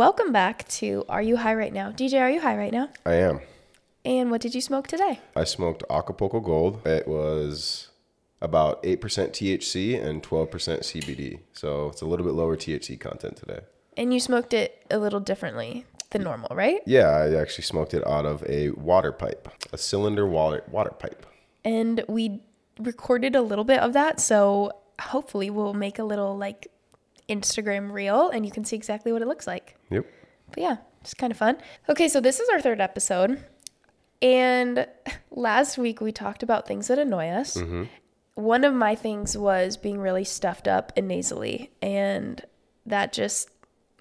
welcome back to Are You High Right Now? DJ, are you high right now? I am. And what did you smoke today? I smoked Acapulco Gold. It was about 8% THC and 12% CBD. So it's a little bit lower THC content today. And you smoked it a little differently than normal, right? Yeah, I actually smoked it out of a water pipe, a cylinder water, water pipe. And we recorded a little bit of that. So hopefully we'll make a little like Instagram reel and you can see exactly what it looks like. Yep. But yeah, it's kind of fun. Okay, so this is our third episode. And last week we talked about things that annoy us. Mm-hmm. One of my things was being really stuffed up and nasally. And that just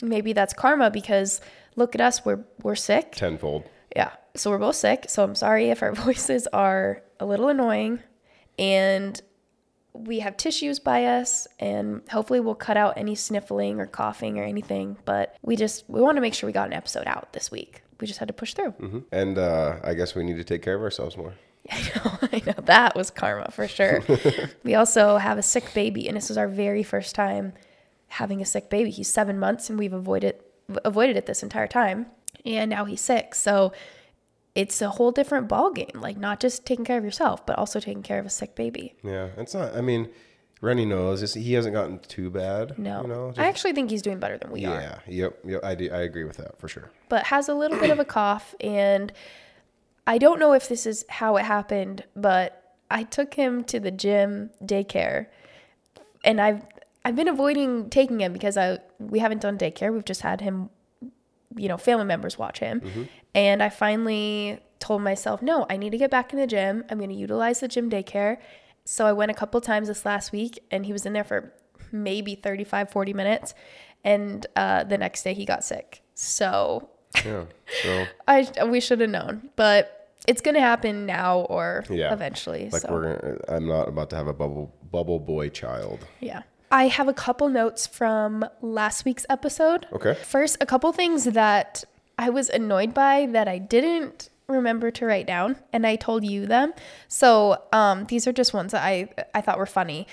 maybe that's karma because look at us, we're we're sick. Tenfold. Yeah. So we're both sick. So I'm sorry if our voices are a little annoying. And we have tissues by us and hopefully we'll cut out any sniffling or coughing or anything. But we just we want to make sure we got an episode out this week. We just had to push through. hmm And uh, I guess we need to take care of ourselves more. I know, I know. That was karma for sure. we also have a sick baby, and this is our very first time having a sick baby. He's seven months, and we've avoided avoided it this entire time, and now he's sick. So it's a whole different ball game. Like not just taking care of yourself, but also taking care of a sick baby. Yeah, it's not. I mean, Rennie knows he hasn't gotten too bad. No, you know. I actually think he's doing better than we are. yeah. Yep. Yep. I do. I agree with that for sure. but has a little bit of a cough and I don't know if this is how it happened, but I took him to the gym daycare and I've I've been avoiding taking him because I we haven't done daycare. We've just had him you know, family members watch him. And I finally told myself, "No, I need to get back in the gym. I'm going to utilize the gym daycare." So I went a couple times this last week and he was in there for maybe 35 40 minutes and uh, the next day he got sick. So Yeah. So I we should have known, but it's gonna happen now or Yeah. eventually. like so we're. Gonna, I'm not about to have a bubble bubble boy child. yeah. I have a couple notes from last week's episode. Okay. First, a couple things that I was annoyed by that I didn't remember to write down, and I told you them. So um, these are just ones that I I thought were funny.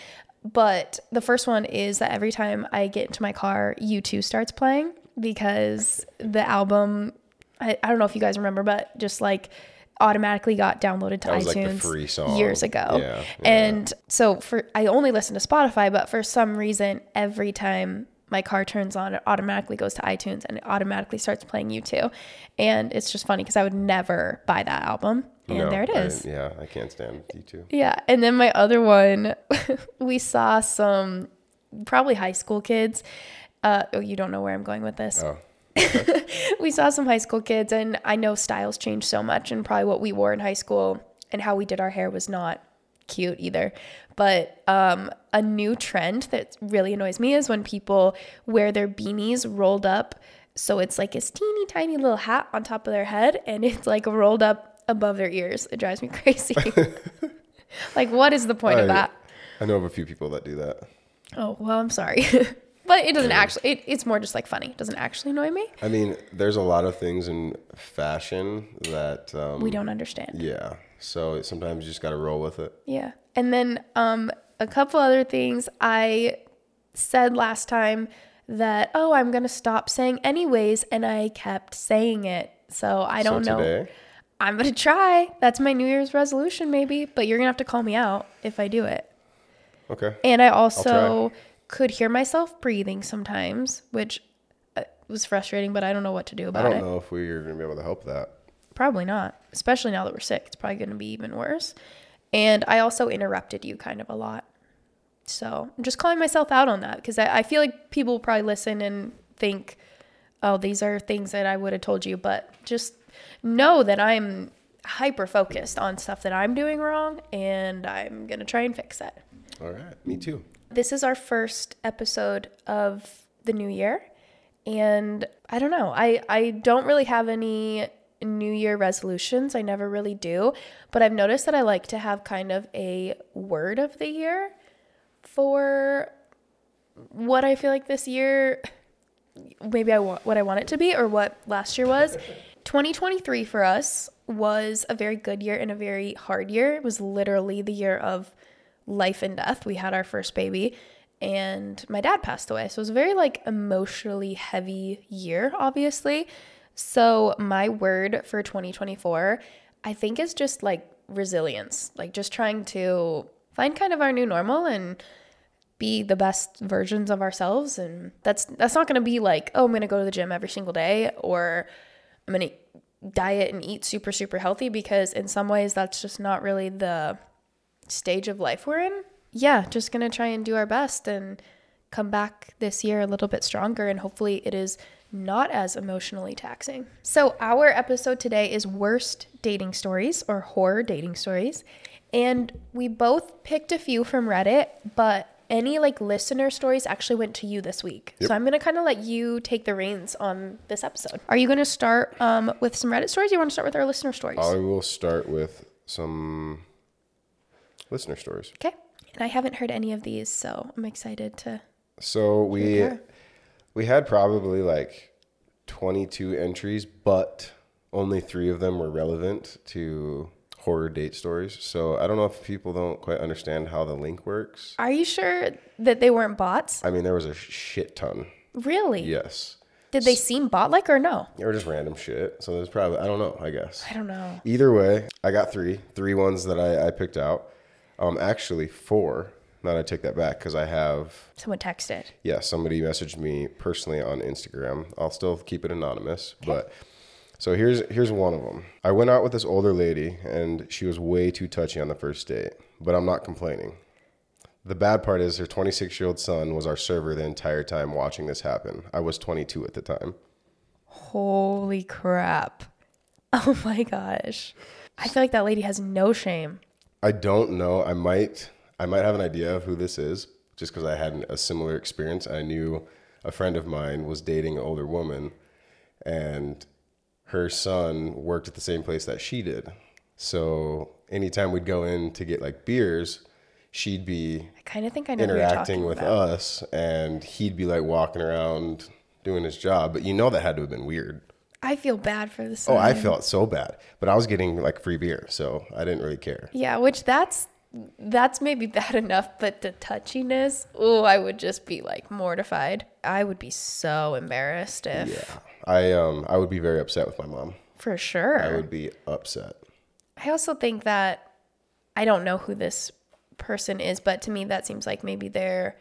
But the first one is that every time I get into my car, U2 starts playing because the album, I, I don't know if you guys remember, but just like automatically got downloaded to like, iTunes song. years ago. Yeah, yeah. And so for I only listen to Spotify, but for some reason, every time my car turns on, it automatically goes to iTunes and it automatically starts playing U2. And it's just funny because I would never buy that album. And No, there it is. I- yeah, I can't stand U2. Yeah. And then my other one, we saw some probably high school kids. Uh, oh, you don't know where I'm going with this. Oh. we saw some high school kids, and I know styles change so much, and probably what we wore in high school and how we did our hair was not cute either. But um, a new trend that really annoys me is when people wear their beanies rolled up. So it's like this teeny tiny little hat on top of their head, and it's like rolled up above their ears. It drives me crazy. like, what is the point of that? I know of a few people that do that. Oh, well, I'm sorry. But it doesn't actually, it, it's more just like funny. It doesn't actually annoy me. I mean, there's a lot of things in fashion that um, We don't understand. Yeah. So sometimes you just got to roll with it. Yeah. And then um, a couple other things. I said last time that, oh, I'm going to stop saying anyways. And I kept saying it. So I don't so know. I'm going to try. That's my New Year's resolution, maybe. But you're going to have to call me out if I do it. okay. And I also could hear myself breathing sometimes, which uh, was frustrating, but I don't know what to do about it. I don't it. know if we're going to be able to help that. Probably not, especially now that we're sick. It's probably going to be even worse. And I also interrupted you kind of a lot. So I'm just calling myself out on that because I, I feel like people will probably listen and think, oh, these are things that I would have told you. But just know that I'm hyper focused on stuff that I'm doing wrong and I'm going to try and fix it. All right. Me too. This is our first episode of the new year. And I don't know. I, I don't really have any New Year resolutions. I never really do. But I've noticed that I like to have kind of a word of the year for what I feel like this year maybe I want what I want it to be or what last year was. 2023 for us was a very good year and a very hard year. It was literally the year of life and death. We had our first baby and my dad passed away. So it was a very like emotionally heavy year, obviously. So my word for 2024, I think is just like resilience, like just trying to find kind of our new normal and be the best versions of ourselves and that's that's not going to be like oh i'm going to go to the gym every single day or i'm going to diet and eat super super healthy because in some ways that's just not really the stage of life we're in yeah just going to try and do our best and come back this year a little bit stronger and hopefully it is not as emotionally taxing so our episode today is worst dating stories or horror dating stories and we both picked a few from reddit but any like listener stories actually went to you this week. Yep. So I'm gonna kind of let you take the reins on this episode. Are you gonna start um, with some Reddit stories? Or you want to start with our listener stories? I will start with some listener stories. okay. And I haven't heard any of these, so I'm excited to. So we we had probably like 22 entries, but only three of them were relevant to horror date stories. So I don't know if people don't quite understand how the link works. Are you sure that they weren't bots? I mean, there was a shit ton. Really? Yes. Did they seem bot like or no? They were just random shit. So there's probably, I don't know, I guess. I don't know. Either way, I got three, three ones that I, I picked out. Um, actually, four. Now I take that back because I have Someone texted. yeah, somebody messaged me personally on Instagram. I'll still keep it anonymous, but so here's here's one of them. I went out with this older lady and she was way too touchy on the first date, but I'm not complaining. The bad part is her 26 year old son was our server the entire time watching this happen. I was 22 at the time. Holy crap. Oh my gosh. I feel like that lady has no shame. I don't know. I might I might have an idea of who this is just because I had a similar experience. I knew a friend of mine was dating an older woman, and her son worked at the same place that she did. So anytime we'd go in to get like beers, she'd be I kind of think I know interacting with about. us, and he'd be like walking around doing his job. But you know that had to have been weird. I feel bad for this. Oh, I felt so bad, but I was getting like free beer, so I didn't really care. Yeah, which that's that's maybe bad enough, but the touchiness, oh, I would just be like mortified. I would be so embarrassed if Yeah, I um I would be very upset with my mom. for sure. I would be upset. I also think that I don't know who this person is, but to me that seems like maybe they're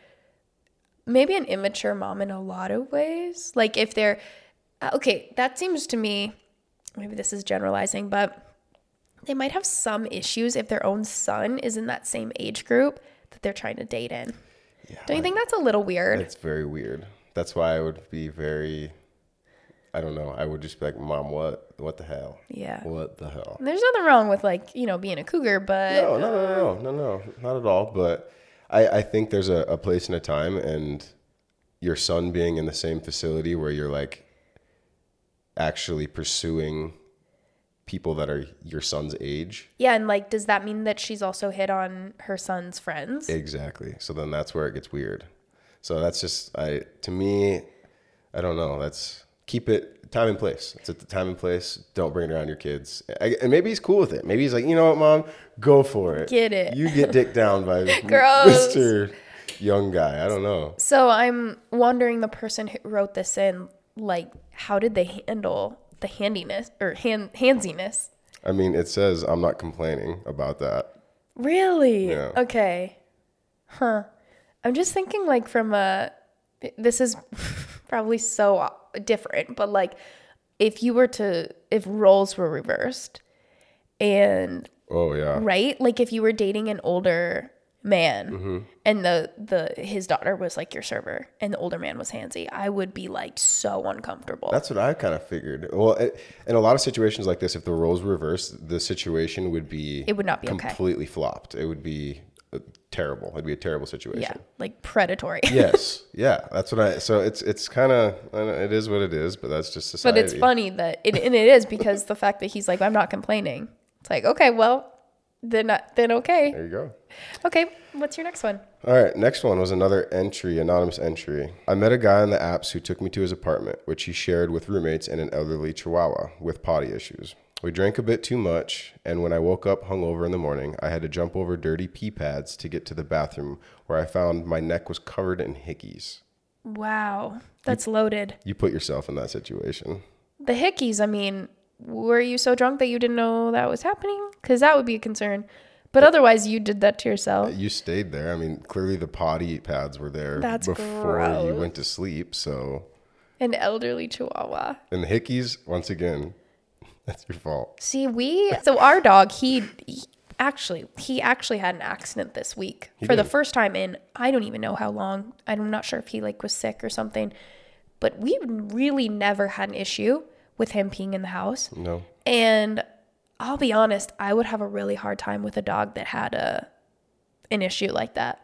maybe an immature mom in a lot of ways. Like if they're Uh, okay, that seems to me maybe this is generalizing, but they might have some issues if their own son is in that same age group that they're trying to date in. Yeah, Don't you think that's a little weird? It's very weird. That's why I would be very. I don't know. I would just be like, "Mom, what? What the hell? Yeah. What the hell?" There's nothing wrong with like, you know, being a cougar, but No, no, no, no, uh, no, no, not at all. But I, I think there's a, a place and a time, and your son being in the same facility where you're like actually pursuing people that are your son's age. yeah, and like does that mean that she's also hit on her son's friends? Exactly. So then that's where it gets weird. So that's just I to me, I don't know. That's keep it time and place. It's at the time and place. Don't bring it around your kids. I- And maybe he's cool with it. Maybe he's like, you know what, mom, go for it. Get it. You get dick down by. Mr. Young guy. I don't know. So I'm wondering the person who wrote this in, like, how did they handle the handiness or hand handsiness? I mean, it says I'm not complaining about that. Really? Yeah. Okay. Huh. I'm just thinking like from a this is probably so different, but like if you were to if roles were reversed and Oh yeah. right? Like if you were dating an older man Mm-hmm. and the the his daughter was like your server and the older man was handsy, I would be like so uncomfortable. That's what I kind of figured. Well, it, in a lot of situations like this, if the roles were reversed, the situation would be It would not be okay. completely flopped. It would be uh, terrible. It'd be a terrible situation. yeah, like predatory. yes. Yeah. That's what I. So it's it's kind of it is what it is, but that's just the but it's funny that it, and it is because the fact that he's like I'm not complaining. It's like okay, well, then uh, then okay. There you go. Okay, what's your next one? All right, next one was another entry, anonymous entry. I met a guy on the apps who took me to his apartment, which he shared with roommates and an elderly chihuahua with potty issues. We drank a bit too much, and when I woke up hungover in the morning, I had to jump over dirty pee pads to get to the bathroom where I found my neck was covered in hickeys. Wow. That's loaded. You put yourself in that situation. The hickeys, I mean, were you so drunk that you didn't know that was happening? Because that would be a concern. But otherwise, you did that to yourself. You stayed there. I mean, clearly the potty pads were there That's before you went to sleep. So, An elderly chihuahua. and the hickeys, once again, that's your fault. See, we so our dog, he, he actually he actually had an accident this week for the first time in I don't even know how long. I'm not sure if he like was sick or something. But we really never had an issue with him peeing in the house. No. And I'll be honest, I would have a really hard time with a dog that had a an issue like that.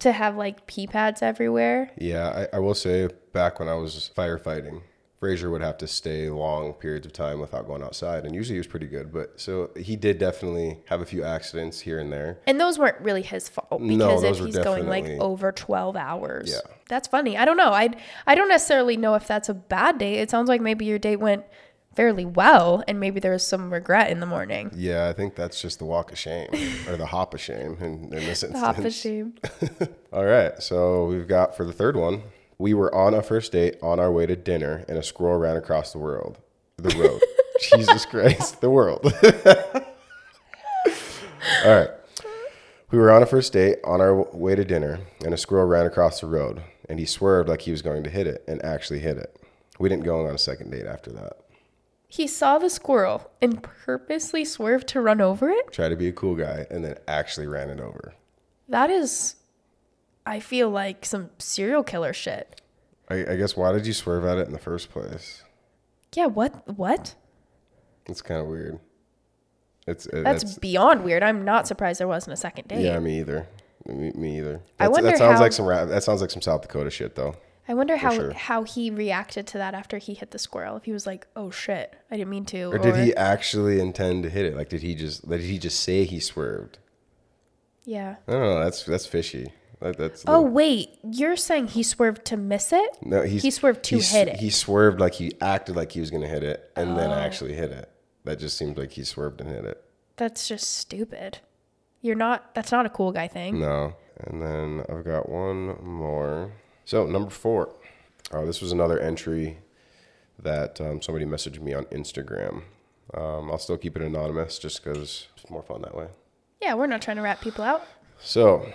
To have like pee pads everywhere. Yeah, I, I will say back when I was firefighting, Frazier would have to stay long periods of time without going outside, and usually he was pretty good. But so he did definitely have a few accidents here and there. And those weren't really his fault No, because if were he's going like over 12 hours. Yeah. That's funny. I don't know. I I don't necessarily know if that's a bad day. It sounds like maybe your date went fairly well and maybe there was some regret in the morning. Yeah, I think that's just the walk of shame or the hop of shame in, in this instance. the Hop of shame. All right, so we've got for the third one. We were on a first date on our way to dinner, and a squirrel ran across the world. The road. Jesus Christ, the world. All right. We were on a first date on our way to dinner, and a squirrel ran across the road, and he swerved like he was going to hit it, and actually hit it. We didn't go on a second date after that. He saw the squirrel and purposely swerved to run over it. Tried to be a cool guy, and then actually ran it over. That is I feel like some serial killer shit. I, I guess why did you swerve at it in the first place? Yeah, what what? It's kind of weird. It's it- That's, that's beyond weird. I'm not surprised there wasn't a second date. yeah, me either. Me, me either. I wonder that sounds how- like some that sounds like some South Dakota shit though. I wonder how sure. how he reacted to that after he hit the squirrel. If he was like, "Oh shit, I didn't mean to," Or did he actually intend to hit it? Like did he just did he just say he swerved? Yeah. I don't know. That's that's fishy. That, that's Oh wait, you're saying he swerved to miss it? no. He swerved to hit it. He swerved like he acted like he was gonna hit it, and then Oh. actually hit it. That just seems like he swerved and hit it. That's just stupid. You're not. That's not a cool guy thing. No. And then I've got one more. So number four. Oh, this was another entry that um, somebody messaged me on Instagram. Um, I'll still keep it anonymous just because it's more fun that way. Yeah, we're not trying to rat people out. So,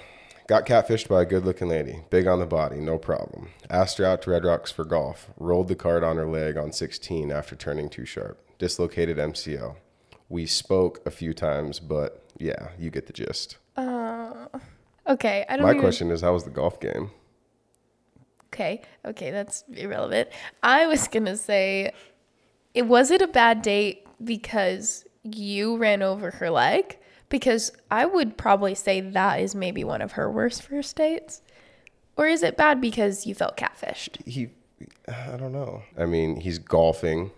got catfished by a good looking lady. Big on the body, no problem. Asked her out to Red Rocks for golf. Rolled the cart on her leg on 16 after turning too sharp. Dislocated MCL. We spoke a few times, but yeah, you get the gist. Uh, okay, I don't. My even, question is, how was the golf game? Okay, okay, that's irrelevant. I was gonna say, it was it a bad date because you ran over her leg? Because I would probably say that is maybe one of her worst first dates. Or is it bad because you felt catfished? he I don't know. I mean, he's golfing,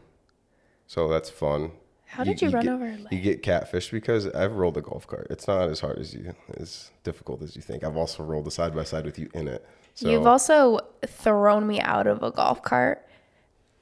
so that's fun. How did you run get, over her leg? You get catfished because I've rolled a golf cart. It's not as hard as you, as difficult as you think. I've also rolled a side by side with you in it. So You've also thrown me out of a golf cart.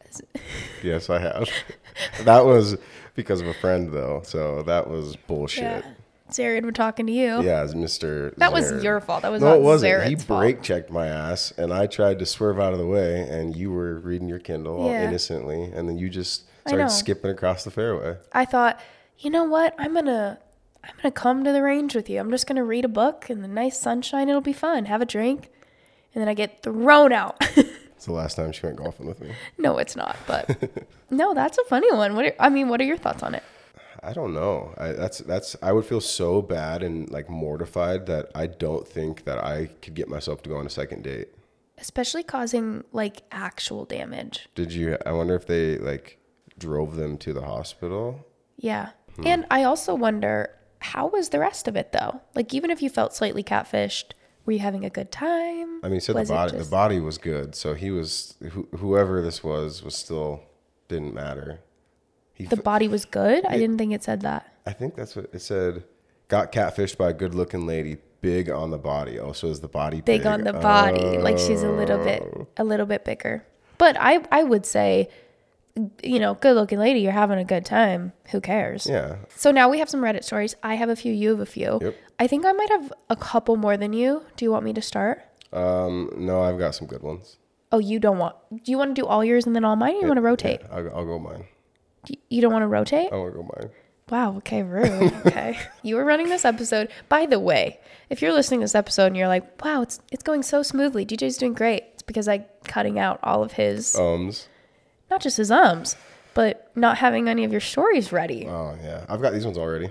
yes, I have. that was because of a friend though, so that was bullshit. Yeah. Zared, we're talking to you. Yeah, as Mr. That was Zared. your fault. That was no, not it wasn't. Zared's he fault. brake checked my ass, and I tried to swerve out of the way, and you were reading your Kindle all Yeah. innocently, and then you just I know. started skipping across the fairway. I thought, you know what? I'm gonna I'm gonna come to the range with you. I'm just gonna read a book in the nice sunshine. It'll be fun. Have a drink, and then I get thrown out. It's the last time she went golfing with me. no, it's not. But no, that's a funny one. What? Are, I mean, what are your thoughts on it? I don't know. I, that's that's. I would feel so bad and like mortified that I don't think that I could get myself to go on a second date. Especially causing like actual damage. Did you? I wonder if they like drove them to the hospital. Yeah. Hmm. And I also wonder how was the rest of it though? Like even if you felt slightly catfished, were you having a good time? I mean, Was the body just- the body was good, so he was who, whoever this was was still didn't matter. He, The f- body was good. I didn't think it said that. I think that's what it said. Got catfished by a good looking lady, big on the body. Also, is the body big, big on the body like she's a little bit Oh. a little bit bigger but i i would say you know, good looking lady, you're having a good time. Who cares? Yeah. So now we have some Reddit stories. I have a few, you have a few. Yep. I think I might have a couple more than you. Do you want me to start? Um, no, I've got some good ones. Oh, you don't want. Do you want to do all yours and then all mine? Or you want to rotate? Yeah, I'll, I'll go mine. You don't want to rotate? I want to go mine. Wow. Okay. Rude. Okay. you were running this episode. By the way, if you're listening to this episode and you're like, "Wow, it's it's going so smoothly. DJ's doing great," it's because I cutting out all of his, Ums. not just his ums, but not having any of your stories ready. Oh yeah, I've got these ones already.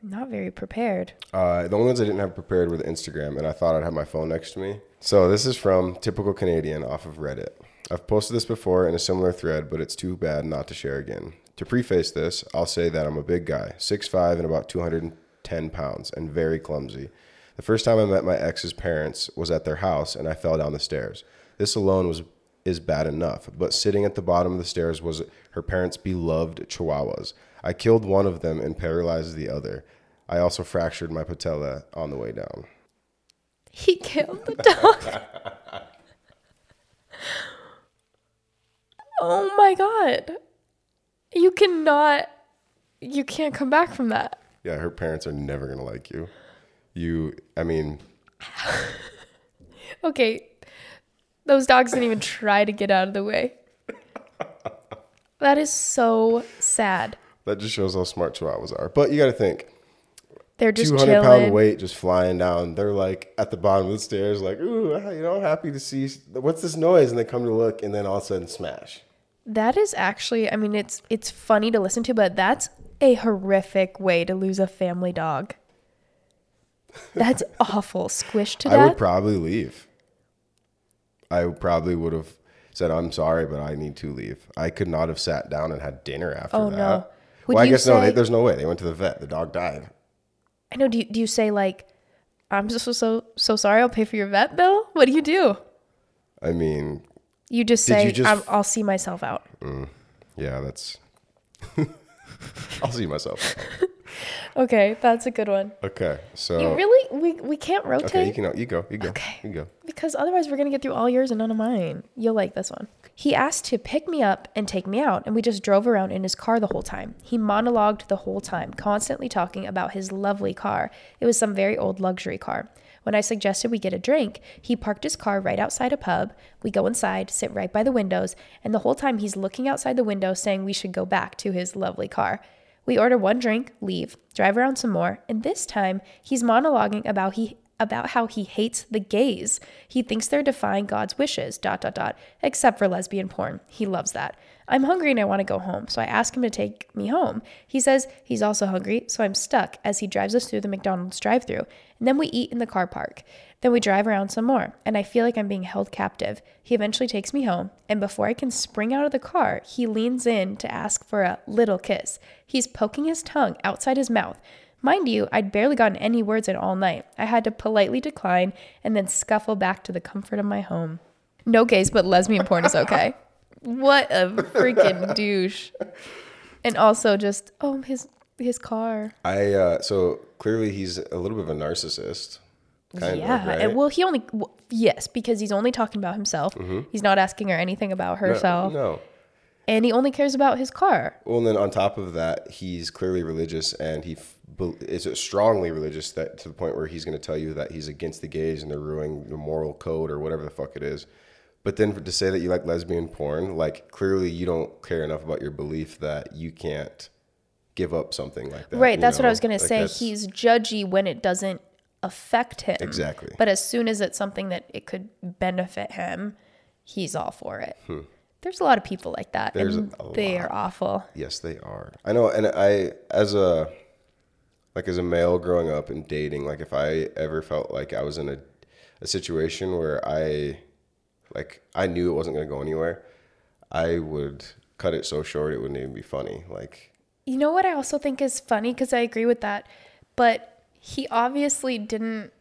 Not very prepared. Uh, the only ones I didn't have prepared were the Instagram, and I thought I'd have my phone next to me. So this is from Typical Canadian off of Reddit. I've posted this before in a similar thread, but it's too bad not to share again. To preface this, I'll say that I'm a big guy, 6'5 and about 210 pounds, and very clumsy. The first time I met my ex's parents was at their house, and I fell down the stairs. This alone was is bad enough, but sitting at the bottom of the stairs was her parents' beloved chihuahuas. I killed one of them and paralyzed the other. I also fractured my patella on the way down. He killed the dog. oh my god. You cannot you can't come back from that. Yeah, her parents are never going to like you. You, I mean, Okay. Those dogs didn't even try to get out of the way. That is so sad. that just shows how smart chihuahuas are. But you got to think They're just 200 chilling. pound weight just flying down. They're like at the bottom of the stairs, like, ooh, you know, happy to see. What's this noise? And they come to look, and then all of a sudden, smash. That is actually I mean it's it's funny to listen to, but that's a horrific way to lose a family dog. That's awful. Squished to I death. would probably leave. I probably would have said, I'm sorry, but I need to leave. I could not have sat down and had dinner after Oh, that. no. Would well, I guess no, they, there's no way. They went to the vet. The dog died. I know. Do you, do you say like, "I'm just so so sorry. I'll pay for your vet bill"? What do you do? I mean, You just Did say, you just- "I'll see myself out." Mm. yeah, that's. I'll see myself. Okay, that's a good one. Okay, so You really we we can't rotate okay, you can you go, you go, Okay. you go. because otherwise we're gonna get through all yours and none of mine. You'll like this one. He asked to pick me up and take me out, and we just drove around in his car the whole time. He monologued the whole time, constantly talking about his lovely car. It was some very old luxury car. When I suggested we get a drink, he parked his car right outside a pub. We go inside, sit right by the windows, and the whole time he's looking outside the window saying we should go back to his lovely car. We order one drink, leave, drive around some more, and this time he's monologuing about he about how he hates the gays. He thinks they're defying God's wishes, dot dot dot, except for lesbian porn. He loves that. I'm hungry and I want to go home, so I ask him to take me home. He says he's also hungry, so I'm stuck as he drives us through the McDonald's drive-through. And then we eat in the car park. Then we drive around some more, and I feel like I'm being held captive. He eventually takes me home, and before I can spring out of the car, he leans in to ask for a little kiss. He's poking his tongue outside his mouth. Mind you, I'd barely gotten any words in all night. I had to politely decline and then scuffle back to the comfort of my home. No gays, but lesbian porn is okay. What a freaking douche. And also just, oh, his his car. I uh, so clearly he's a little bit of a narcissist. Kind yeah. of, right? And well, he only w- yes, because he's only talking about himself. He's not asking her anything about Mm-hmm. No, herself. no. And he only cares about his car. Well, and then on top of that, he's clearly religious, and he f- is strongly religious that to the point where he's going to tell you that he's against the gays and they're ruining the moral code or whatever the fuck it is. But then for, to say that you like lesbian porn, like clearly you don't care enough about your belief that you can't give up something like that. Right, that's what I was going to say. that's- He's judgy when it doesn't affect him. Exactly. But as soon as it's something that it could benefit him, he's all for it. There's a lot of people like that. Hmm. There's and they are awful. Yes, they are. I know, and I as a like as a male growing up and dating, like if I ever felt like I was in a a situation where I like I knew it wasn't going to go anywhere, I would cut it so short it wouldn't even be funny. Like You know what I also think is funny because I agree with that, but he obviously didn't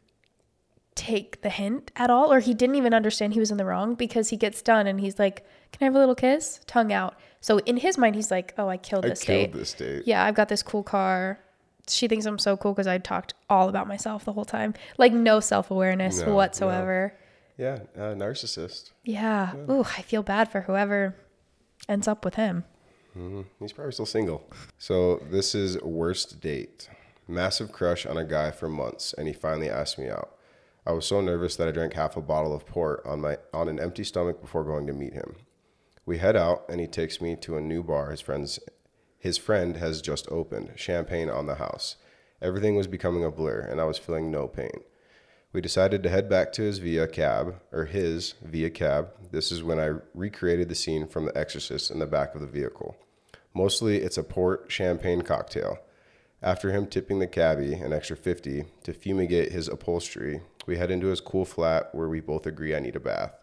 take the hint at all, or he didn't even understand he was in the wrong because he gets done and he's like, "Can I have a little kiss?" Tongue out. So in his mind, he's like, "Oh, I killed I this killed date. this date. Yeah, I've got this cool car." She thinks I'm so cool because I talked all about myself the whole time, like no self awareness No, no. whatsoever. Yeah, uh, narcissist. Yeah. Ooh, I feel bad for whoever ends up with him. Mm, he's probably still single. So this is worst date. Massive crush on a guy for months, and he finally asked me out. I was so nervous that I drank half a bottle of port on my on an empty stomach before going to meet him. We head out, and he takes me to a new bar his friends his friend has just opened. Champagne on the house. Everything was becoming a blur, and I was feeling no pain. We decided to head back to his via cab, or his via cab. This is when I recreated the scene from The Exorcist in the back of the vehicle. Mostly, it's a port champagne cocktail. After him tipping the cabbie an extra 50 to fumigate his upholstery, we head into his cool flat where we both agree I need a bath.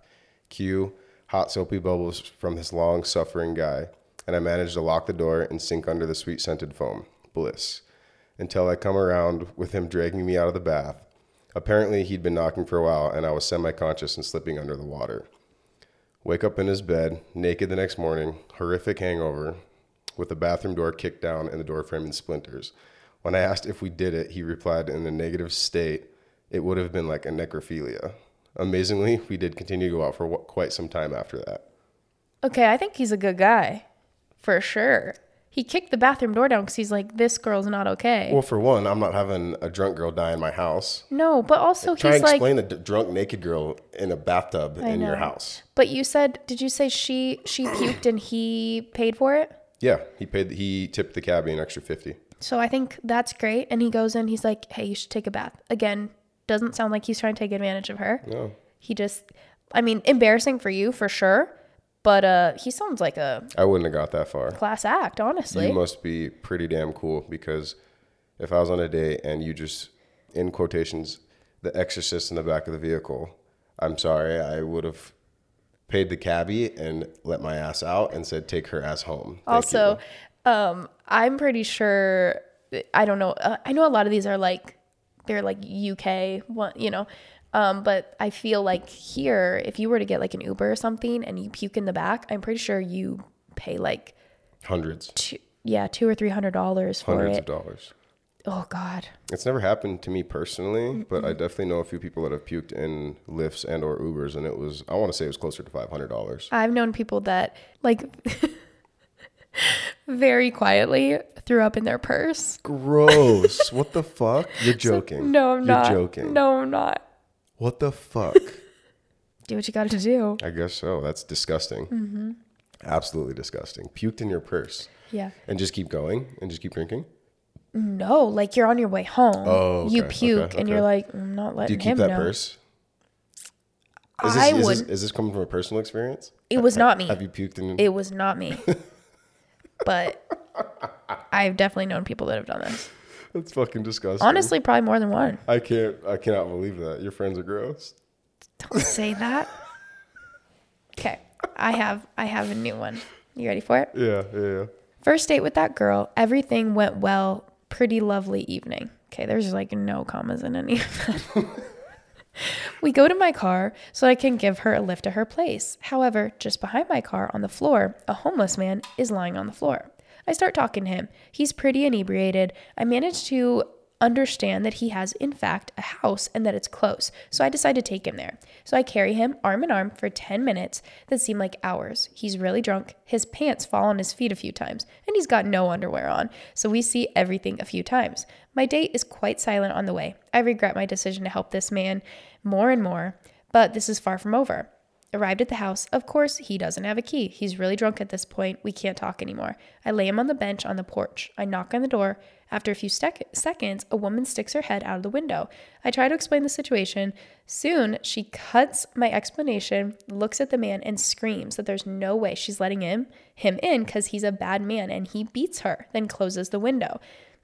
Cue hot soapy bubbles from this long suffering guy, and I manage to lock the door and sink under the sweet scented foam. Bliss. Until I come around with him dragging me out of the bath. Apparently, he'd been knocking for a while, and I was semi conscious and slipping under the water. Wake up in his bed, naked the next morning, horrific hangover, with the bathroom door kicked down and the door frame in splinters. When I asked if we did it, he replied in a negative state, it would have been like a necrophilia. Amazingly, we did continue to go out for quite some time after that. Okay, I think he's a good guy. For sure. He kicked the bathroom door down because he's like, this girl's not okay. Well, for one, I'm not having a drunk girl die in my house. no, but also Try he's and like, explain the d- drunk naked girl in a bathtub in your house. but you said, did you say she she puked and he paid for it? Yeah, he paid. He tipped the cabbie an extra fifty. So I think that's great. And he goes in, he's like, hey, you should take a bath. Again, doesn't sound like he's trying to take advantage of her. No, He just, I mean, embarrassing for you for sure. But uh, he sounds like a I wouldn't have got that far. class act, honestly. You must be pretty damn cool because if I was on a date and you just, in quotations, the exorcist in the back of the vehicle, I'm sorry, I would have paid the cabbie and let my ass out and said, take her ass home. Thank also, you." um, I'm pretty sure. I don't know. Uh, I know a lot of these are like they're like UK, one, you know. Um, but I feel like here, if you were to get like an Uber or something and you puke in the back, I'm pretty sure you pay like hundreds, two, yeah, two or three hundred dollars for hundreds it. of dollars. Oh God. It's never happened to me personally, but I definitely know a few people that have puked in Lyfts and or Ubers, and it was I want to say it was closer to five hundred dollars. I've known people that like very quietly threw up in their purse. Gross! what the fuck? You're joking. No, I'm You're not. joking. No, I'm not. What the fuck? Do what you got to do. I guess so. That's disgusting. Mm-hmm. Absolutely disgusting. Puked in your purse Yeah. and just keep going and just keep drinking. No, like you're on your way home. Oh, You puke okay, and you're like, I'm not Do you keep him that know. purse? Is this, I is, this, wouldn't. is this coming from a personal experience? It was not me. Have you puked in? It was not me. but I've definitely known people that have done this. That's fucking disgusting. Honestly, probably more than one. I can't. I cannot believe that. Your friends are gross. Don't say that. Okay. I have I have a new one. You ready for it? Yeah, yeah, yeah. First date with that girl, everything went well. Pretty lovely evening. Okay, there's like no commas in any of that. we go to my car so I can give her a lift to her place. However, just behind my car on the floor, a homeless man is lying on the floor. I start talking to him. He's pretty inebriated. I manage to understand that he has, in fact, a house and that it's close. So I decide to take him there. So I carry him arm in arm for 10 minutes that seem like hours. He's really drunk. His pants fall on his feet a few times, and he's got no underwear on. So we see everything a few times. My date is quite silent on the way. I regret my decision to help this man more and more, but this is far from over. Arrived at the house, of course, he doesn't have a key. He's really drunk at this point. We can't talk anymore. I lay him on the bench on the porch. I knock on the door. After a few sec- seconds, a woman sticks her head out of the window. I try to explain the situation. Soon, she cuts my explanation, looks at the man, and screams that there's no way she's letting him him in because he's a bad man and he beats her, then closes the window.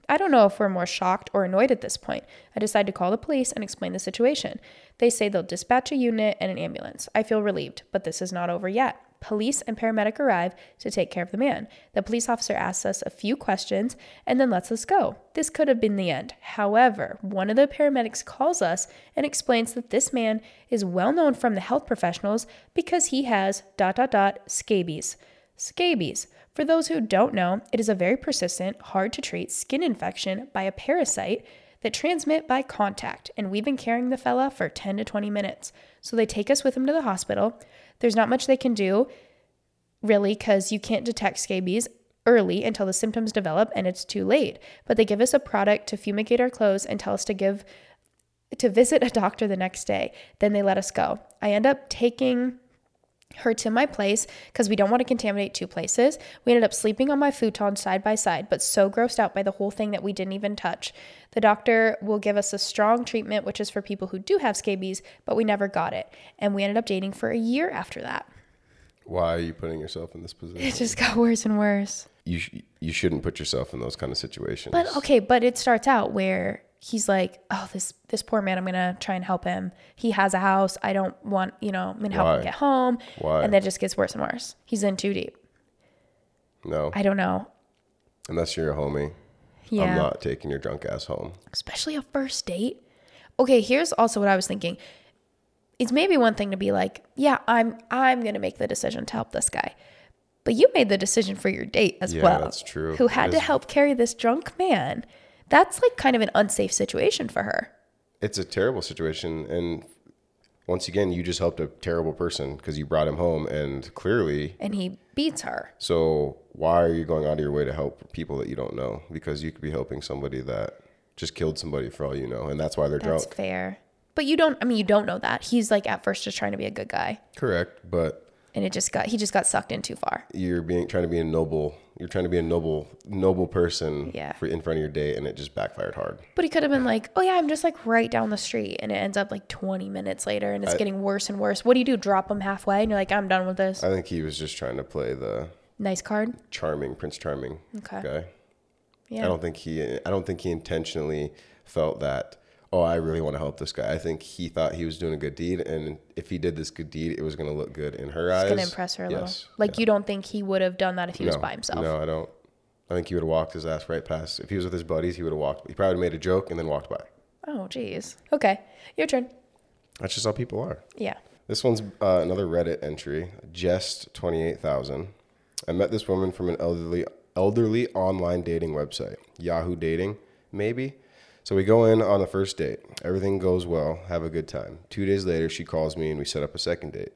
I don't know if we're more shocked or annoyed at this point. I decide to call the police and explain the situation. They say they'll dispatch a unit and an ambulance. I feel relieved, but this is not over yet. Police and paramedic arrive to take care of the man. The police officer asks us a few questions and then lets us go. This could have been the end. However, one of the paramedics calls us and explains that this man is well known from the health professionals because he has dot dot dot scabies. Scabies. For those who don't know, it is a very persistent, hard to treat skin infection by a parasite that transmit by contact, and we've been carrying the fella for 10 to 20 minutes. So they take us with him to the hospital. There's not much they can do, really, because you can't detect scabies early until the symptoms develop and it's too late. But they give us a product to fumigate our clothes and tell us to give to visit a doctor the next day. Then they let us go. I end up taking her to my place because we don't want to contaminate two places. We ended up sleeping on my futon side by side, but so grossed out by the whole thing that we didn't even touch. The doctor will give us a strong treatment, which is for people who do have scabies, but we never got it. And we ended up dating for a year after that. Why are you putting yourself in this position? It just got worse and worse. You sh- you shouldn't put yourself in those kind of situations. But okay, but it starts out where he's like, "Oh, this this poor man, I'm gonna try and help him. He has a house. I don't want, you know, I'm gonna help Why? him get home." Why? And it just gets worse and worse. He's in too deep. no, I don't know. unless you're a homie. Yeah. I'm not taking your drunk ass home. especially a first date. Okay, here's also what I was thinking. It's maybe one thing to be like, yeah, I'm I'm going to make the decision to help this guy. But you made the decision for your date as Yeah, well. that's true. Who had to help carry this drunk man. That's like kind of an unsafe situation for her. It's a terrible situation, and once again, you just helped a terrible person because you brought him home, and clearly, And he beats her. so why are you going out of your way to help people that you don't know? Because you could be helping somebody that just killed somebody for all you know, and that's why they're That's drunk. That's fair. But you don't I mean you don't know that. He's like at first just trying to be a good guy. Correct, but And it just got he just got sucked in too far. you're being trying to be a noble. You're trying to be a noble, noble person Yeah. for, in front of your date, and it just backfired hard. But he could have been like, "Oh yeah, I'm just like right down the street," and it ends up like 20 minutes later, and it's getting worse and worse. What do you do? Drop him halfway, and you're like, "I'm done with this." I think he was just trying to play the nice card. charming Prince Charming Okay. guy. Yeah. I don't think he I don't think he intentionally felt that oh I really want to help this guy. I think he thought he was doing a good deed and if he did this good deed it was going to look good in her eyes. It's gonna impress her a little. Yes. Like you don't think he would have done that if he was by himself? No, I don't. I think he would have walked his ass right past. If he was with his buddies, he would have walked. He probably made a joke and then walked by. Oh, jeez. Okay, your turn. That's just how people are. Yeah. This one's uh, another Reddit entry, Jest twenty eight thousand. I met this woman from an elderly elderly online dating website, Yahoo Dating, maybe. So we go in on the first date. Everything goes well. Have a good time. Two days later, she calls me and we set up a second date.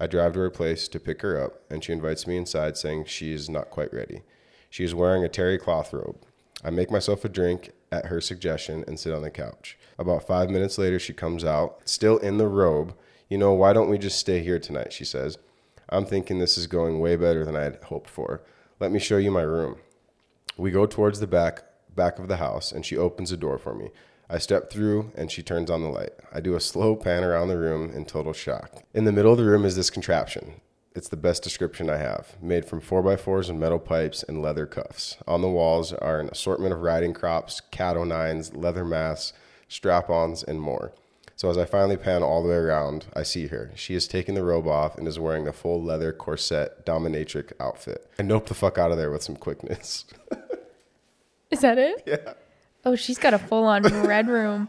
I drive to her place to pick her up, and she invites me inside, saying she is not quite ready. She is wearing a terry cloth robe. I make myself a drink at her suggestion and sit on the couch. About five minutes later, she comes out, still in the robe. You know, why don't we just stay here tonight? She says. I'm thinking this is going way better than I had hoped for. Let me show you my room. We go towards the back back of the house and she opens a door for me. I step through and she turns on the light. I do a slow pan around the room in total shock. In the middle of the room is this contraption. It's the best description I have. Made from 4x4s and metal pipes and leather cuffs. On the walls are an assortment of riding crops, cat o' nines, leather masks, strap ons, and more. So as I finally pan all the way around, I see her. She has taken the robe off and is wearing a full leather corset dominatrix outfit. I nope the fuck out of there with some quickness. Is that it? yeah. Oh, she's got a full on red room.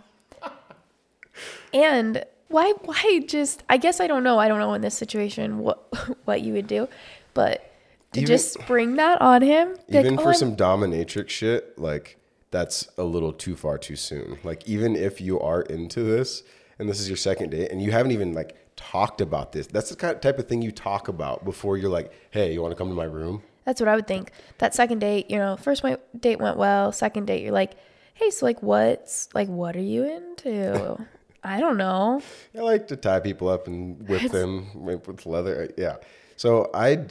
And why why just I guess I don't know. I don't know in this situation what what you would do. But to Even- just spring that on him. be like, even "Oh, for I'm- some dominatrix shit, like that's a little too far too soon. Like even if you are into this and this is your second date and you haven't even like talked about this, that's the kind of type of thing you talk about before you're like, hey, you want to come to my room? That's what I would think. That second date, you know, first date went well. Second date, you're like, hey, so like, what's like, what are you into? I don't know. I like to tie people up and whip them with leather. Uh, yeah. So I,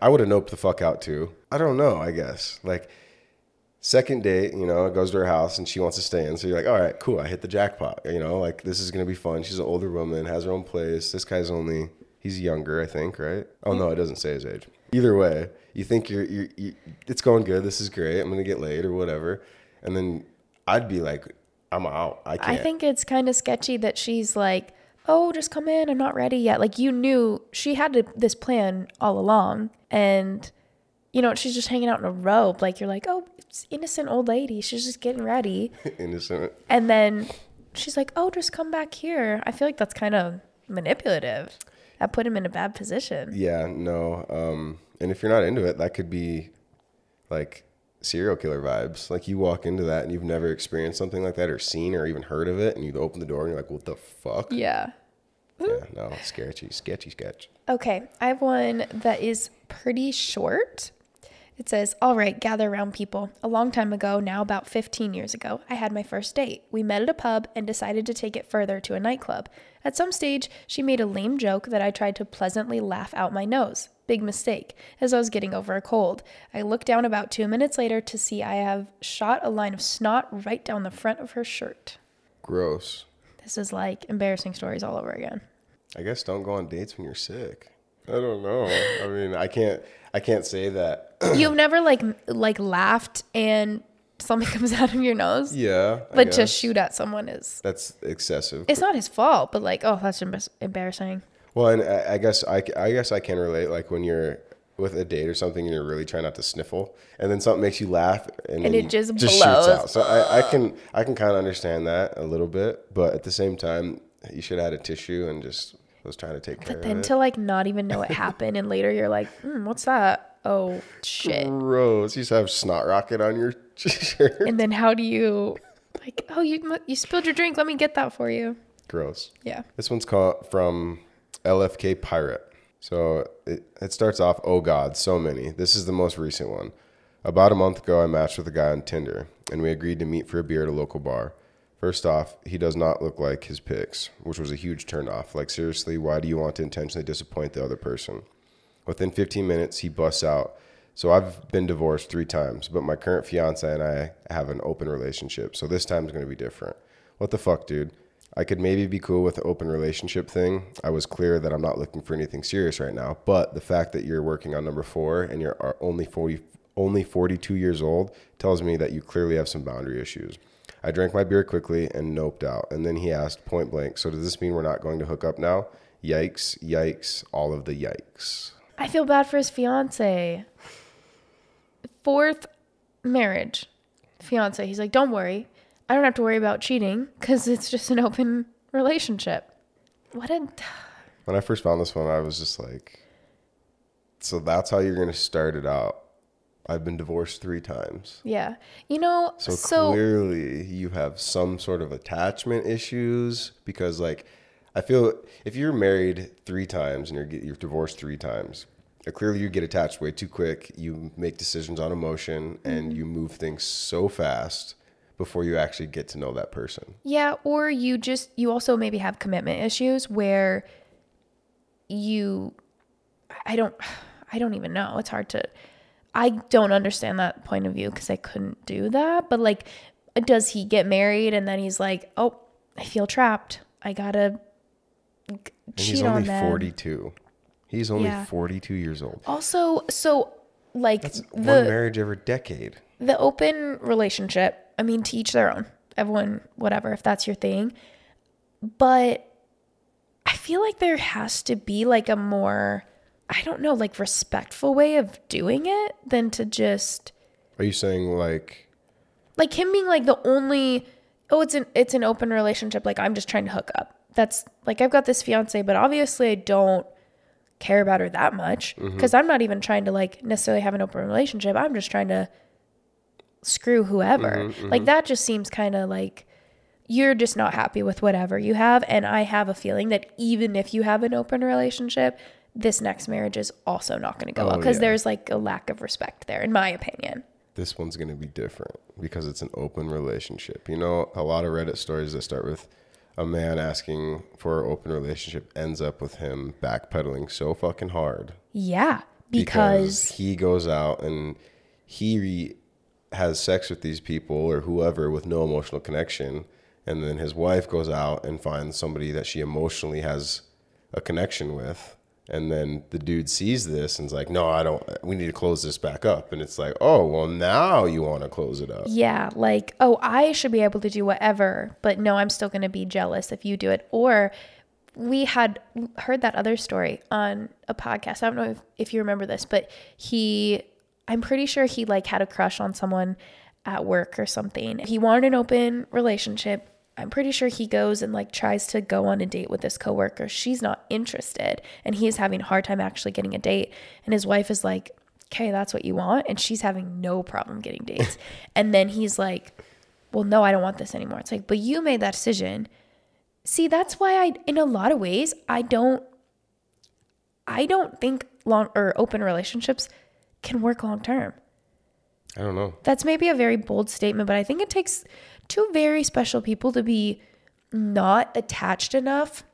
I would have noped the fuck out too. I don't know. I guess like second date, you know, it goes to her house and she wants to stay in. So you're like, all right, cool. I hit the jackpot. You know, like this is gonna be fun. She's an older woman, has her own place. This guy's only he's younger, I think, right? Oh mm. no, it doesn't say his age. Either way, you think you're, you're you, it's going good. This is great. I'm gonna get laid or whatever, and then I'd be like, I'm out. I can't. I think it's kind of sketchy that she's like, oh, just come in. I'm not ready yet. Like, you knew she had to, this plan all along. And, you know, she's just hanging out in a robe. Like, you're like, oh, it's innocent old lady. She's just getting ready. innocent. And then she's like, oh, just come back here. I feel like that's kind of manipulative. That put him in a bad position. Yeah, no. Um, and if you're not into it, that could be like serial killer vibes. Like you walk into that and you've never experienced something like that or seen or even heard of it, and you open the door and you're like, "What the fuck?" Yeah. Yeah, hmm. no, sketchy, sketchy, sketch. Okay, I have one that is pretty short. It says, All right, gather around people. A long time ago, now about 15 years ago, I had my first date. We met at a pub and decided to take it further to a nightclub. At some stage, she made a lame joke that I tried to pleasantly laugh out my nose. Big mistake, as I was getting over a cold. I looked down about two minutes later to see I have shot a line of snot right down the front of her shirt. Gross. This is like embarrassing stories all over again. I guess don't go on dates when you're sick. I don't know. I mean, I can't. I can't say that. You've never like like laughed and something comes out of your nose, yeah. I but to guess. shoot at someone is That's excessive. it's not his fault. But like, oh, that's embar- embarrassing. Well, and I, I guess I, I guess I can relate. Like when you're with a date or something, and you're really trying not to sniffle, and then something makes you laugh, and, then it just shoots blows. out. So I, I can I can kind of understand that a little bit, but at the same time, you should have had a tissue and just was trying to take care But then to like not even know it happened, and later you're like, mm, what's that? Oh shit! Gross. You used to have snot rocket on your shirt. And then how do you like? Oh, you you spilled your drink. Let me get that for you. Gross. Yeah. This one's called from LFK Pirate. So it, it starts off, oh God, so many. This is the most recent one. About a month ago, I matched with a guy on Tinder, and we agreed to meet for a beer at a local bar. First off, he does not look like his pics, which was a huge turnoff. Like, seriously, why do you want to intentionally disappoint the other person? Within 15 minutes, he busts out. So I've been divorced three times, but my current fiance and I have an open relationship. So this time's going to be different. What the fuck, dude? I could maybe be cool with the open relationship thing. I was clear that I'm not looking for anything serious right now, but the fact that you're working on number 4 and you're are only 40 only 42 years old tells me that you clearly have some boundary issues. I drank my beer quickly and noped out. And then he asked point blank, "So does this mean we're not going to hook up now?" Yikes, yikes, all of the yikes. I feel bad for his fiance. Fourth marriage, fiance. He's like, don't worry, I don't have to worry about cheating because it's just an open relationship. What a When I first found this one, I was just like, so that's how you're going to start it out. I've been divorced three times. yeah. You know, So, so, clearly you have some sort of attachment issues because like I feel if you're married 3 times and you're you're divorced 3 times, uh, clearly you get attached way too quick. You make decisions on emotion and you move things so fast before you actually get to know that person. yeah, or you just you also maybe have commitment issues where you I don't I don't even know. It's hard to I don't understand that point of view because I couldn't do that. But like, does he get married and then he's like, oh, I feel trapped. I gotta And cheat he's on only them. 42. He's only Yeah. 42 years old. Also, so like That's the one marriage every decade. the open relationship, I mean, to each their own. Everyone, whatever, if that's your thing. But I feel like there has to be like a more, I don't know, like respectful way of doing it than to just Are you saying like like him being like the only oh it's an it's an open relationship like i'm just trying to hook up. That's like i've got this fiance but obviously i don't care about her that much mm-hmm. because i'm not even trying to like necessarily have an open relationship. I'm just trying to screw whoever. Mm-hmm, mm-hmm. Like that just seems kind of like you're just not happy with whatever you have and i have a feeling that even if you have an open relationship this next marriage is also not going to go oh, well Oh, because yeah. there's like a lack of respect there in my opinion this one's going to be different because it's an open relationship. You know, a lot of Reddit stories that start with a man asking for an open relationship ends up with him backpedaling so fucking hard yeah because he goes out and he re- has sex with these people or whoever with no emotional connection and then his wife goes out and finds somebody that she emotionally has a connection with and then the dude sees this and is like no i don't we need to close this back up and it's like oh well now you want to close it up Yeah, like, oh, I should be able to do whatever, but no, I'm still going to be jealous if you do it. Or we had heard that other story on a podcast. I don't know if, if you remember this, but he, I'm pretty sure he like had a crush on someone at work or something. He wanted an open relationship. I'm pretty sure he goes and like tries to go on a date with this coworker. She's not interested and he's having a hard time actually getting a date. And his wife is like, okay, that's what you want. And she's having no problem getting dates. and then he's like, well, no, I don't want this anymore. It's like, but you made that decision. See, that's why I, in a lot of ways, I don't, I don't think long or open relationships can work long term I don't know. That's maybe a very bold statement, but I think it takes two very special people to be not attached enough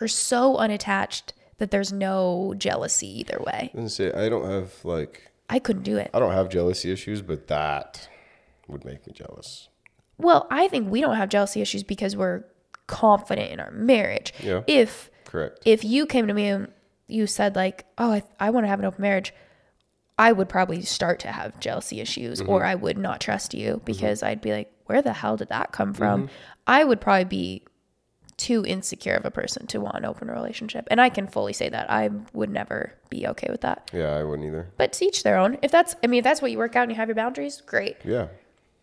or so unattached that there's no jealousy either way. I say I don't have like I couldn't do it. I don't have jealousy issues, but that would make me jealous. Well, I think we don't have jealousy issues because we're confident in our marriage. Yeah. If Correct. if you came to me and you said like, "Oh, I, I want to have an open marriage," I would probably start to have jealousy issues, or mm-hmm. I would not trust you mm-hmm. because I'd be like, "Where the hell did that come from?" Mm-hmm. I would probably be too insecure of a person to want an open relationship, and I can fully say that I would never be okay with that. Yeah, I wouldn't either. But to each their own. If that's, I mean, if that's what you work out and you have your boundaries, great Yeah.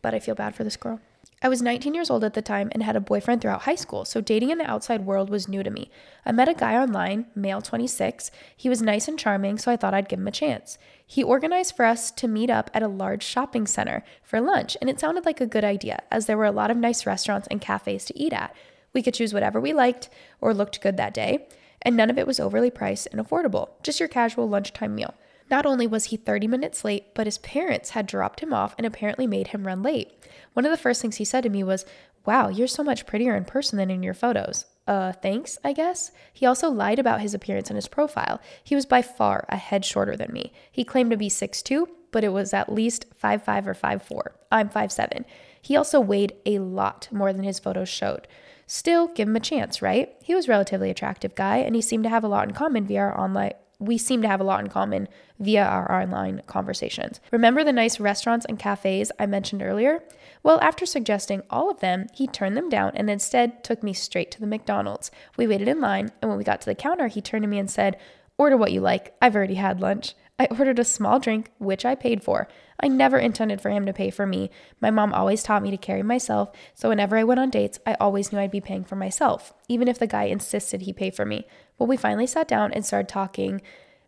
but I feel bad for this girl. I was 19 years old at the time and had a boyfriend throughout high school, so dating in the outside world was new to me. I met a guy online, male 26. He was nice and charming, so I thought I'd give him a chance. He organized for us to meet up at a large shopping center for lunch, and it sounded like a good idea, as there were a lot of nice restaurants and cafes to eat at. We could choose whatever we liked or looked good that day, and none of it was overly priced and affordable, just your casual lunchtime meal. Not only was he 30 minutes late, but his parents had dropped him off and apparently made him run late. One of the first things he said to me was, Wow, you're so much prettier in person than in your photos. Uh, thanks, I guess. He also lied about his appearance in his profile. He was by far a head shorter than me. He claimed to be 6'2, but it was at least 5'5 or 5'4. I'm 5'7. He also weighed a lot more than his photos showed. Still, give him a chance, right? He was a relatively attractive guy, and he seemed to have a lot in common via our online we seem to have a lot in common via our online conversations. Remember the nice restaurants and cafes I mentioned earlier? Well, after suggesting all of them, he turned them down and instead took me straight to the McDonald's. We waited in line, and when we got to the counter, he turned to me and said, Order what you like. I've already had lunch. I ordered a small drink, which I paid for. I never intended for him to pay for me. My mom always taught me to carry myself, so whenever I went on dates, I always knew I'd be paying for myself, even if the guy insisted he pay for me. When we finally sat down and started talking,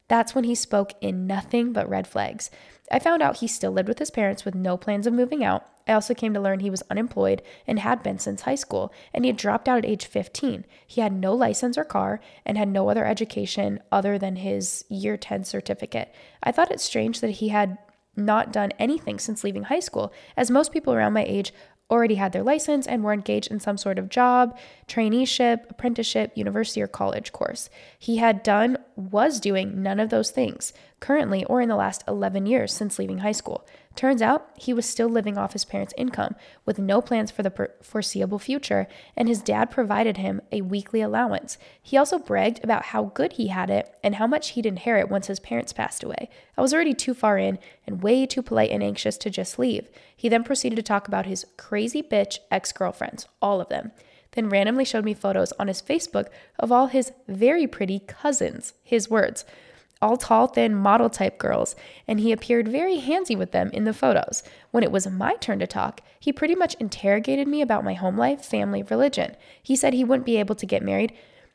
that's when he spoke in nothing but red flags. I found out he still lived with his parents with no plans of moving out. I also came to learn he was unemployed and had been since high school, and he had dropped out at age 15. He had no license or car and had no other education other than his year 10 certificate. I thought it strange that he had not done anything since leaving high school, as most people around my age already had their license and were engaged in some sort of job, traineeship, apprenticeship, university, or college course. He had done, was doing none of those things currently or in the last 11 years since leaving high school. Turns out he was still living off his parents' income with no plans for the foreseeable future, and his dad provided him a weekly allowance. He also bragged about how good he had it and how much he'd inherit once his parents passed away. I was already too far in and way too polite and anxious to just leave. He then proceeded to talk about his crazy bitch ex girlfriends, all of them. Then randomly showed me photos on his Facebook of all his very pretty cousins, his words all tall, thin, model type girls, and he appeared very handsy with them in the photos. When it was my turn to talk, he pretty much interrogated me about my home life, family, religion. He said he wouldn't be able to get married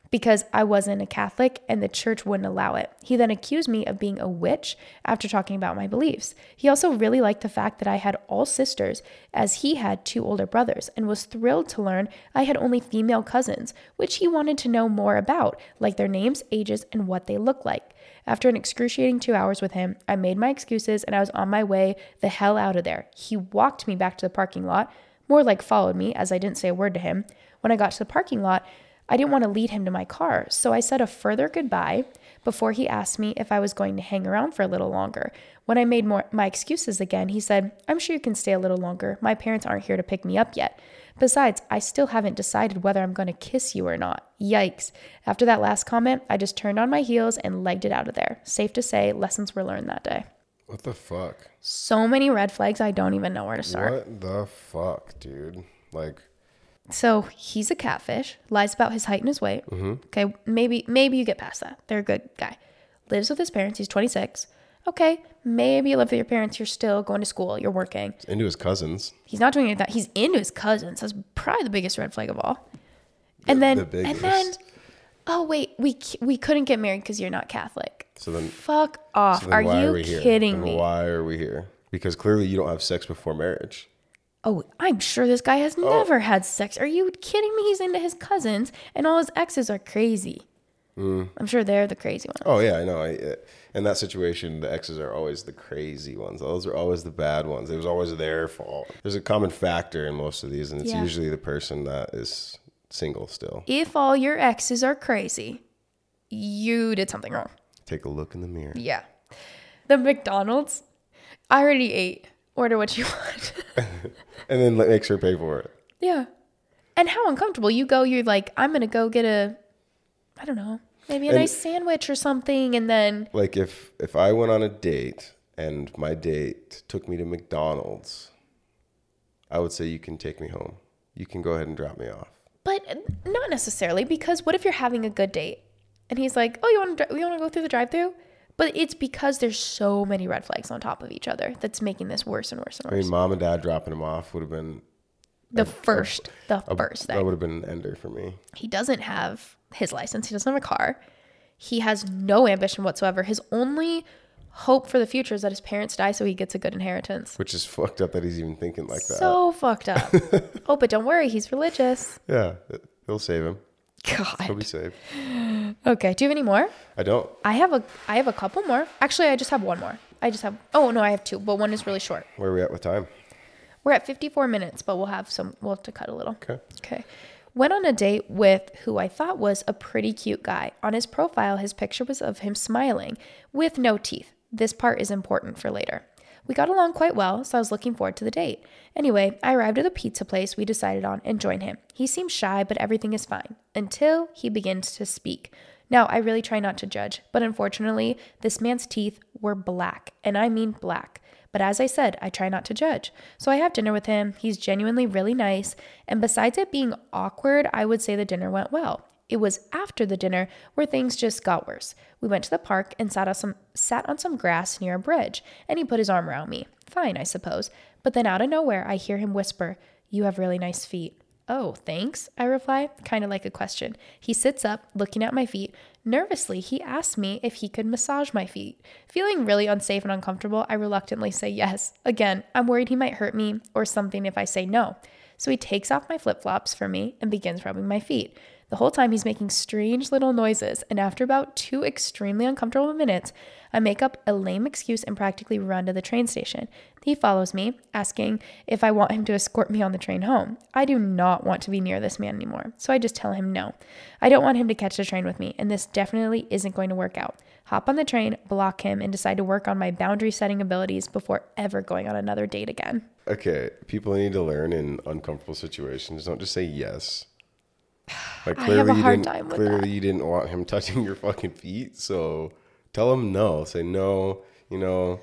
because I wasn't a Catholic and the church wouldn't allow it. He then accused me of being a witch after talking about my beliefs. He also really liked the fact that I had all sisters, as he had two older brothers, and was thrilled to learn I had only female cousins, which he wanted to know more about, like their names, ages, and what they look like. After an excruciating two hours with him, I made my excuses and I was on my way the hell out of there. He walked me back to the parking lot, more like followed me, as I didn't say a word to him. When I got to the parking lot, I didn't want to lead him to my car, so I said a further goodbye before he asked me if I was going to hang around for a little longer. When I made more, my excuses again, he said, I'm sure you can stay a little longer. My parents aren't here to pick me up yet. Besides, I still haven't decided whether I'm going to kiss you or not. Yikes. After that last comment, I just turned on my heels and legged it out of there. Safe to say, lessons were learned that day. What the fuck? So many red flags, I don't even know where to start. What the fuck, dude? Like, So he's a catfish, lies about his height and his weight. Mm-hmm. Okay, maybe maybe you get past that. They're a good guy. Lives with his parents. He's 26. Okay, maybe you live with your parents. You're still going to school. You're working. into his cousins. He's not doing any of that. He's into his cousins. That's probably the biggest red flag of all. And then, the and then, oh wait, we we couldn't get married because you're not Catholic. So then, Fuck off! so then Are why you are we here? kidding Then me? Why are we here? Because clearly you don't have sex before marriage. Oh, I'm sure this guy has Oh. never had sex. Are you kidding me? He's into his cousins, and all his exes are crazy. I'm sure they're the crazy ones. Oh yeah, I know. I, uh, in that situation, the exes are always the crazy ones. Those are always the bad ones. It was always their fault. There's a common factor in most of these, and it's Yeah. usually the person that is single still. If all your exes are crazy, you did something wrong. Take a look in the mirror. Yeah. The McDonald's, I already ate. Order what you want. And then let- make sure pay for it. yeah. And how uncomfortable. You go, you're like, I'm going to go get a, I don't know, maybe a And- nice sandwich or something. And then, Like if if I went on a date and my date took me to McDonald's, I would say you can take me home. You can go ahead and drop me off. but not necessarily because what if you're having a good date and he's like, oh, you want to, you want to go through the drive through? But it's because there's so many red flags on top of each other that's making this worse and worse and worse. I mean, mom and dad dropping him off would have been the first, the a, first that would have been an ender for me. He doesn't have his license. He doesn't have a car. He has no ambition whatsoever. His only hope for the future is that his parents die so he gets a good inheritance. Which is fucked up that he's even thinking like that. So fucked up. oh, but don't worry, he's religious. yeah, he'll save him. God. He'll be safe. Okay. Do you have any more? I don't. I have a I have a couple more. Actually, I just have one more. I just have oh no, I have two, but one is really short. Where are we at with time? We're at 54 minutes, but we'll have some we'll have to cut a little. Okay. Okay. Went on a date with who I thought was a pretty cute guy. On his profile, his picture was of him smiling with no teeth. This part is important for later. We got along quite well, so I was looking forward to the date. Anyway, I arrived at the pizza place we decided on and joined him. He seems shy, but everything is fine until he begins to speak. Now, I really try not to judge, but unfortunately, this man's teeth were black, and I mean black. But as I said, I try not to judge. So I have dinner with him. He's genuinely really nice. And besides it being awkward, I would say the dinner went well. It was after the dinner where things just got worse. We went to the park and sat on some sat on some grass near a bridge, and he put his arm around me. Fine, I suppose. But then out of nowhere, I hear him whisper, "You have really nice feet." Oh, thanks, I reply, kind of like a question. He sits up, looking at my feet. Nervously, he asks me if he could massage my feet. Feeling really unsafe and uncomfortable, I reluctantly say yes. Again, I'm worried he might hurt me or something if I say no. So he takes off my flip flops for me and begins rubbing my feet. The whole time he's making strange little noises, and after about two extremely uncomfortable minutes, I make up a lame excuse and practically run to the train station. He follows me, asking if I want him to escort me on the train home. I do not want to be near this man anymore, so I just tell him no. I don't want him to catch the train with me, and this definitely isn't going to work out. Hop on the train, block him, and decide to work on my boundary setting abilities before ever going on another date again. Okay, people need to learn in uncomfortable situations. Don't just say yes. Like I clearly have a you didn't time with clearly that. you didn't want him touching your fucking feet, so tell him no. Say no. You know,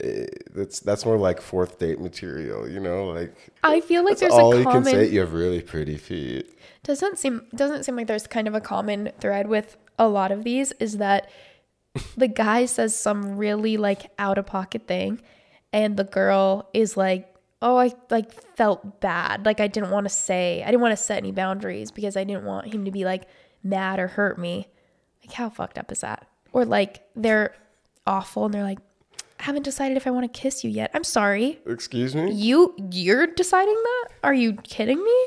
eh, that's that's more like fourth date material. You know, like I feel like there's all a you common can say. You have really pretty feet. doesn't seem doesn't seem like there's kind of a common thread with a lot of these is that the guy says some really like out of pocket thing and the girl is like oh i like felt bad like i didn't want to say i didn't want to set any boundaries because i didn't want him to be like mad or hurt me like how fucked up is that or like they're awful and they're like i haven't decided if i want to kiss you yet i'm sorry Excuse me. you you're deciding that are you kidding me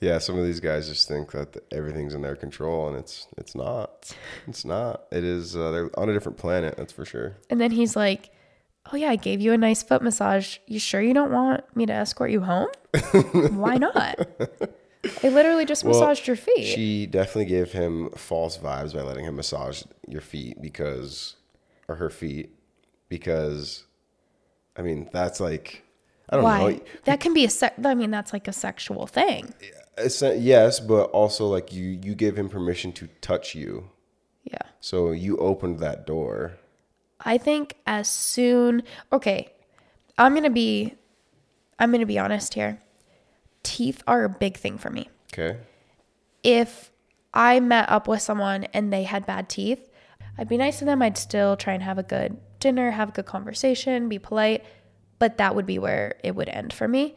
Yeah, some of these guys just think that everything's in their control, and it's it's not. It's not. It is. Uh, they're on a different planet. That's for sure. And then he's like, Oh, yeah, I gave you a nice foot massage. You sure you don't want me to escort you home? Why not? I literally just Well, massaged your feet. She definitely gave him false vibes by letting him massage your feet because, or her feet, because, I mean, that's like, I don't Why? know. That can be a sec. I mean, that's like a sexual thing. Yes, but also like you, you gave him permission to touch you, Yeah. so you opened that door. I think as soon, okay, I'm going to be, I'm going to be honest here. Teeth are a big thing for me. Okay. if I met up with someone and they had bad teeth, I'd be nice to them. I'd still try and have a good dinner, have a good conversation, be polite, but that would be where it would end for me.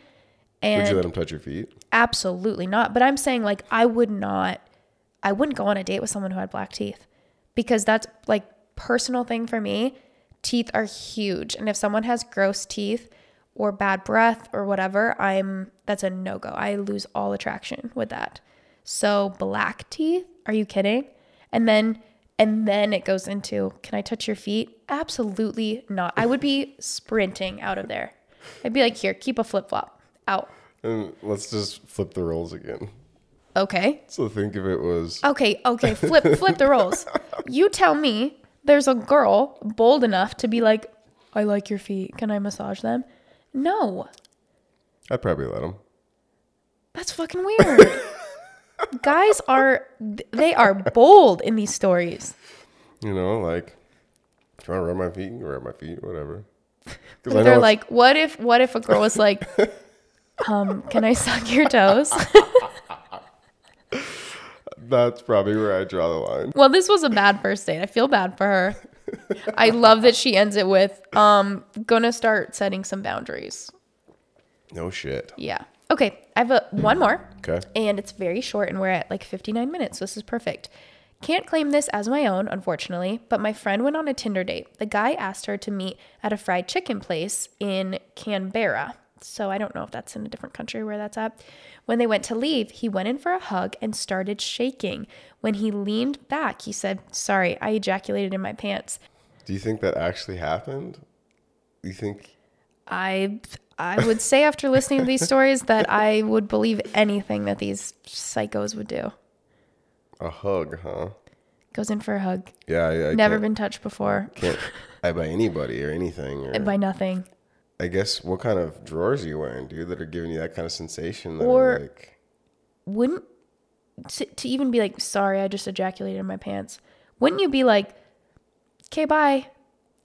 Would you let him touch your feet? absolutely not. But I'm saying like I would not I wouldn't go on a date with someone who had black teeth because that's like personal thing for me. Teeth are huge. And if someone has gross teeth or bad breath or whatever, I'm that's a no-go. I lose all attraction with that. So black teeth, are you kidding? And then and then it goes into, can I touch your feet? Absolutely not. I would be sprinting out of there. I'd be like, here, keep a flip flop out. And let's just flip the roles again. Okay. So think if it was Okay, okay, flip flip the roles. You tell me there's a girl bold enough to be like, I like your feet. Can I massage them? No. I'd probably let him. That's fucking weird. Guys are they are bold in these stories. You know, like if you want to rub my feet, you can rub my feet, whatever. I they're like, what if what if a girl was like, um, can I suck your toes? That's probably where I draw the line. well, this was a bad first date. I feel bad for her. I love that she ends it with, um, gonna start setting some boundaries. No shit. Yeah. Okay, I have a one more. Okay. And it's very short and we're at like 59 minutes. So this is perfect. Can't claim this as my own, unfortunately, but my friend went on a Tinder date. The guy asked her to meet at a fried chicken place in Canberra. So I don't know if that's in a different country where that's at. When they went to leave, he went in for a hug and started shaking. When he leaned back, he said, Sorry, I ejaculated in my pants. Do you think that actually happened? You think I I would say after listening to these stories that I would believe anything that these psychos would do. a hug, huh? Goes in for a hug. Yeah, I, I Never been touched before can't I by anybody or anything. Or, by nothing. I guess what kind of drawers are you wearing, dude, that are giving you that kind of sensation? That Or- like, Wouldn't to, to even be like, sorry, I just ejaculated in my pants. Wouldn't you be like, okay, bye,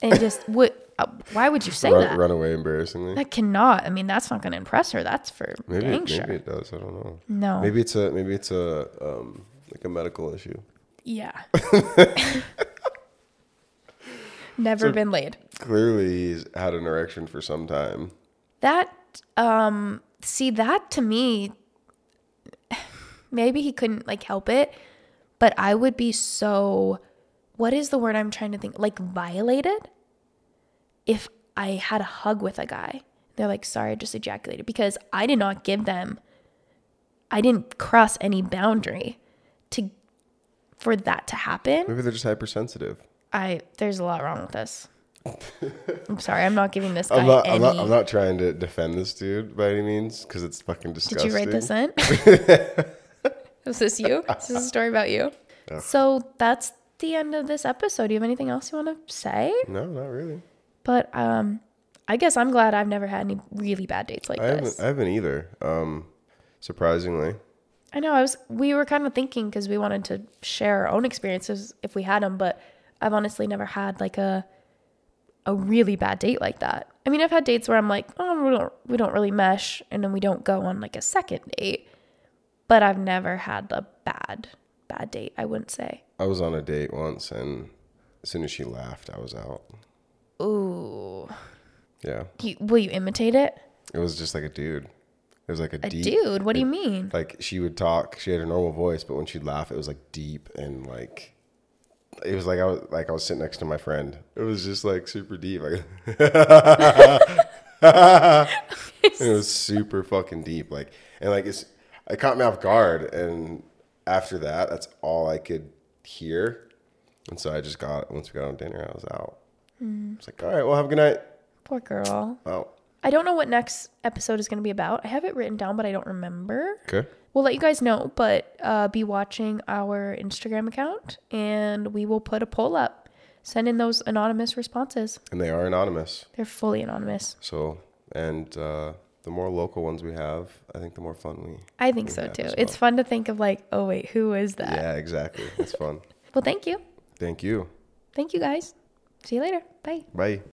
and just would? Uh, why would you say run, that? run away embarrassingly. That cannot. I mean, that's not going to impress her. That's for Maybe, dang maybe sure. it does. I don't know. No. Maybe it's a maybe it's a um like a medical issue. Yeah. Never been laid. Clearly, he's had an erection for some time. That um see that to me maybe he couldn't like help it, but I would be so what is the word I'm trying to think? Like violated if I had a hug with a guy. They're like, "Sorry, I just ejaculated" because I did not give them I didn't cross any boundary to for that to happen. Maybe they're just hypersensitive. I there's a lot wrong with this. I'm sorry, I'm not giving this guy I'm not, any I'm not. I'm not trying to defend this dude by any means because it's fucking disgusting. Did you write this in? Is this you? This is this a story about you? So that's the end of this episode. Do you have anything else you want to say? No, not really. But um, I guess I'm glad I've never had any really bad dates like I haven't. this. I haven't either. Um, surprisingly, I know I was. We were kind of thinking because we wanted to share our own experiences if we had them, but I've honestly never had like a a really bad date like that. I mean, I've had dates where I'm like, oh, we don't we don't really mesh, and then we don't go on like a second date. But I've never had a bad bad date. I wouldn't say. I was on a date once, and as soon as she laughed, I was out. Ooh, Yeah, you, will you imitate it? it was just like a dude. It was like a, A deep. dude? What do you mean? Like she would talk. She had a normal voice, but when she'd laugh, it was like deep and like. It was like I was like I was sitting next to my friend. It was just like super deep. Like it was super fucking deep. Like and like it's it caught me off guard. And after that, that's all I could hear. And so I just got once we got on dinner, I was out. Hmm. I was like, all right, well, have a good night. Poor girl. Oh. I don't know what next episode is going to be about. I have it written down, but I don't remember. Okay. We'll let you guys know, but uh, be watching our Instagram account and we will put a poll up. Send in those anonymous responses. And they are anonymous. They're fully anonymous. So, and uh, the more local ones we have, I think the more fun we. I think we so too. as It's fun to think of like, oh wait, who is that? Yeah, exactly. It's fun. Well, thank you. Thank you. Thank you guys. See you later. Bye. Bye.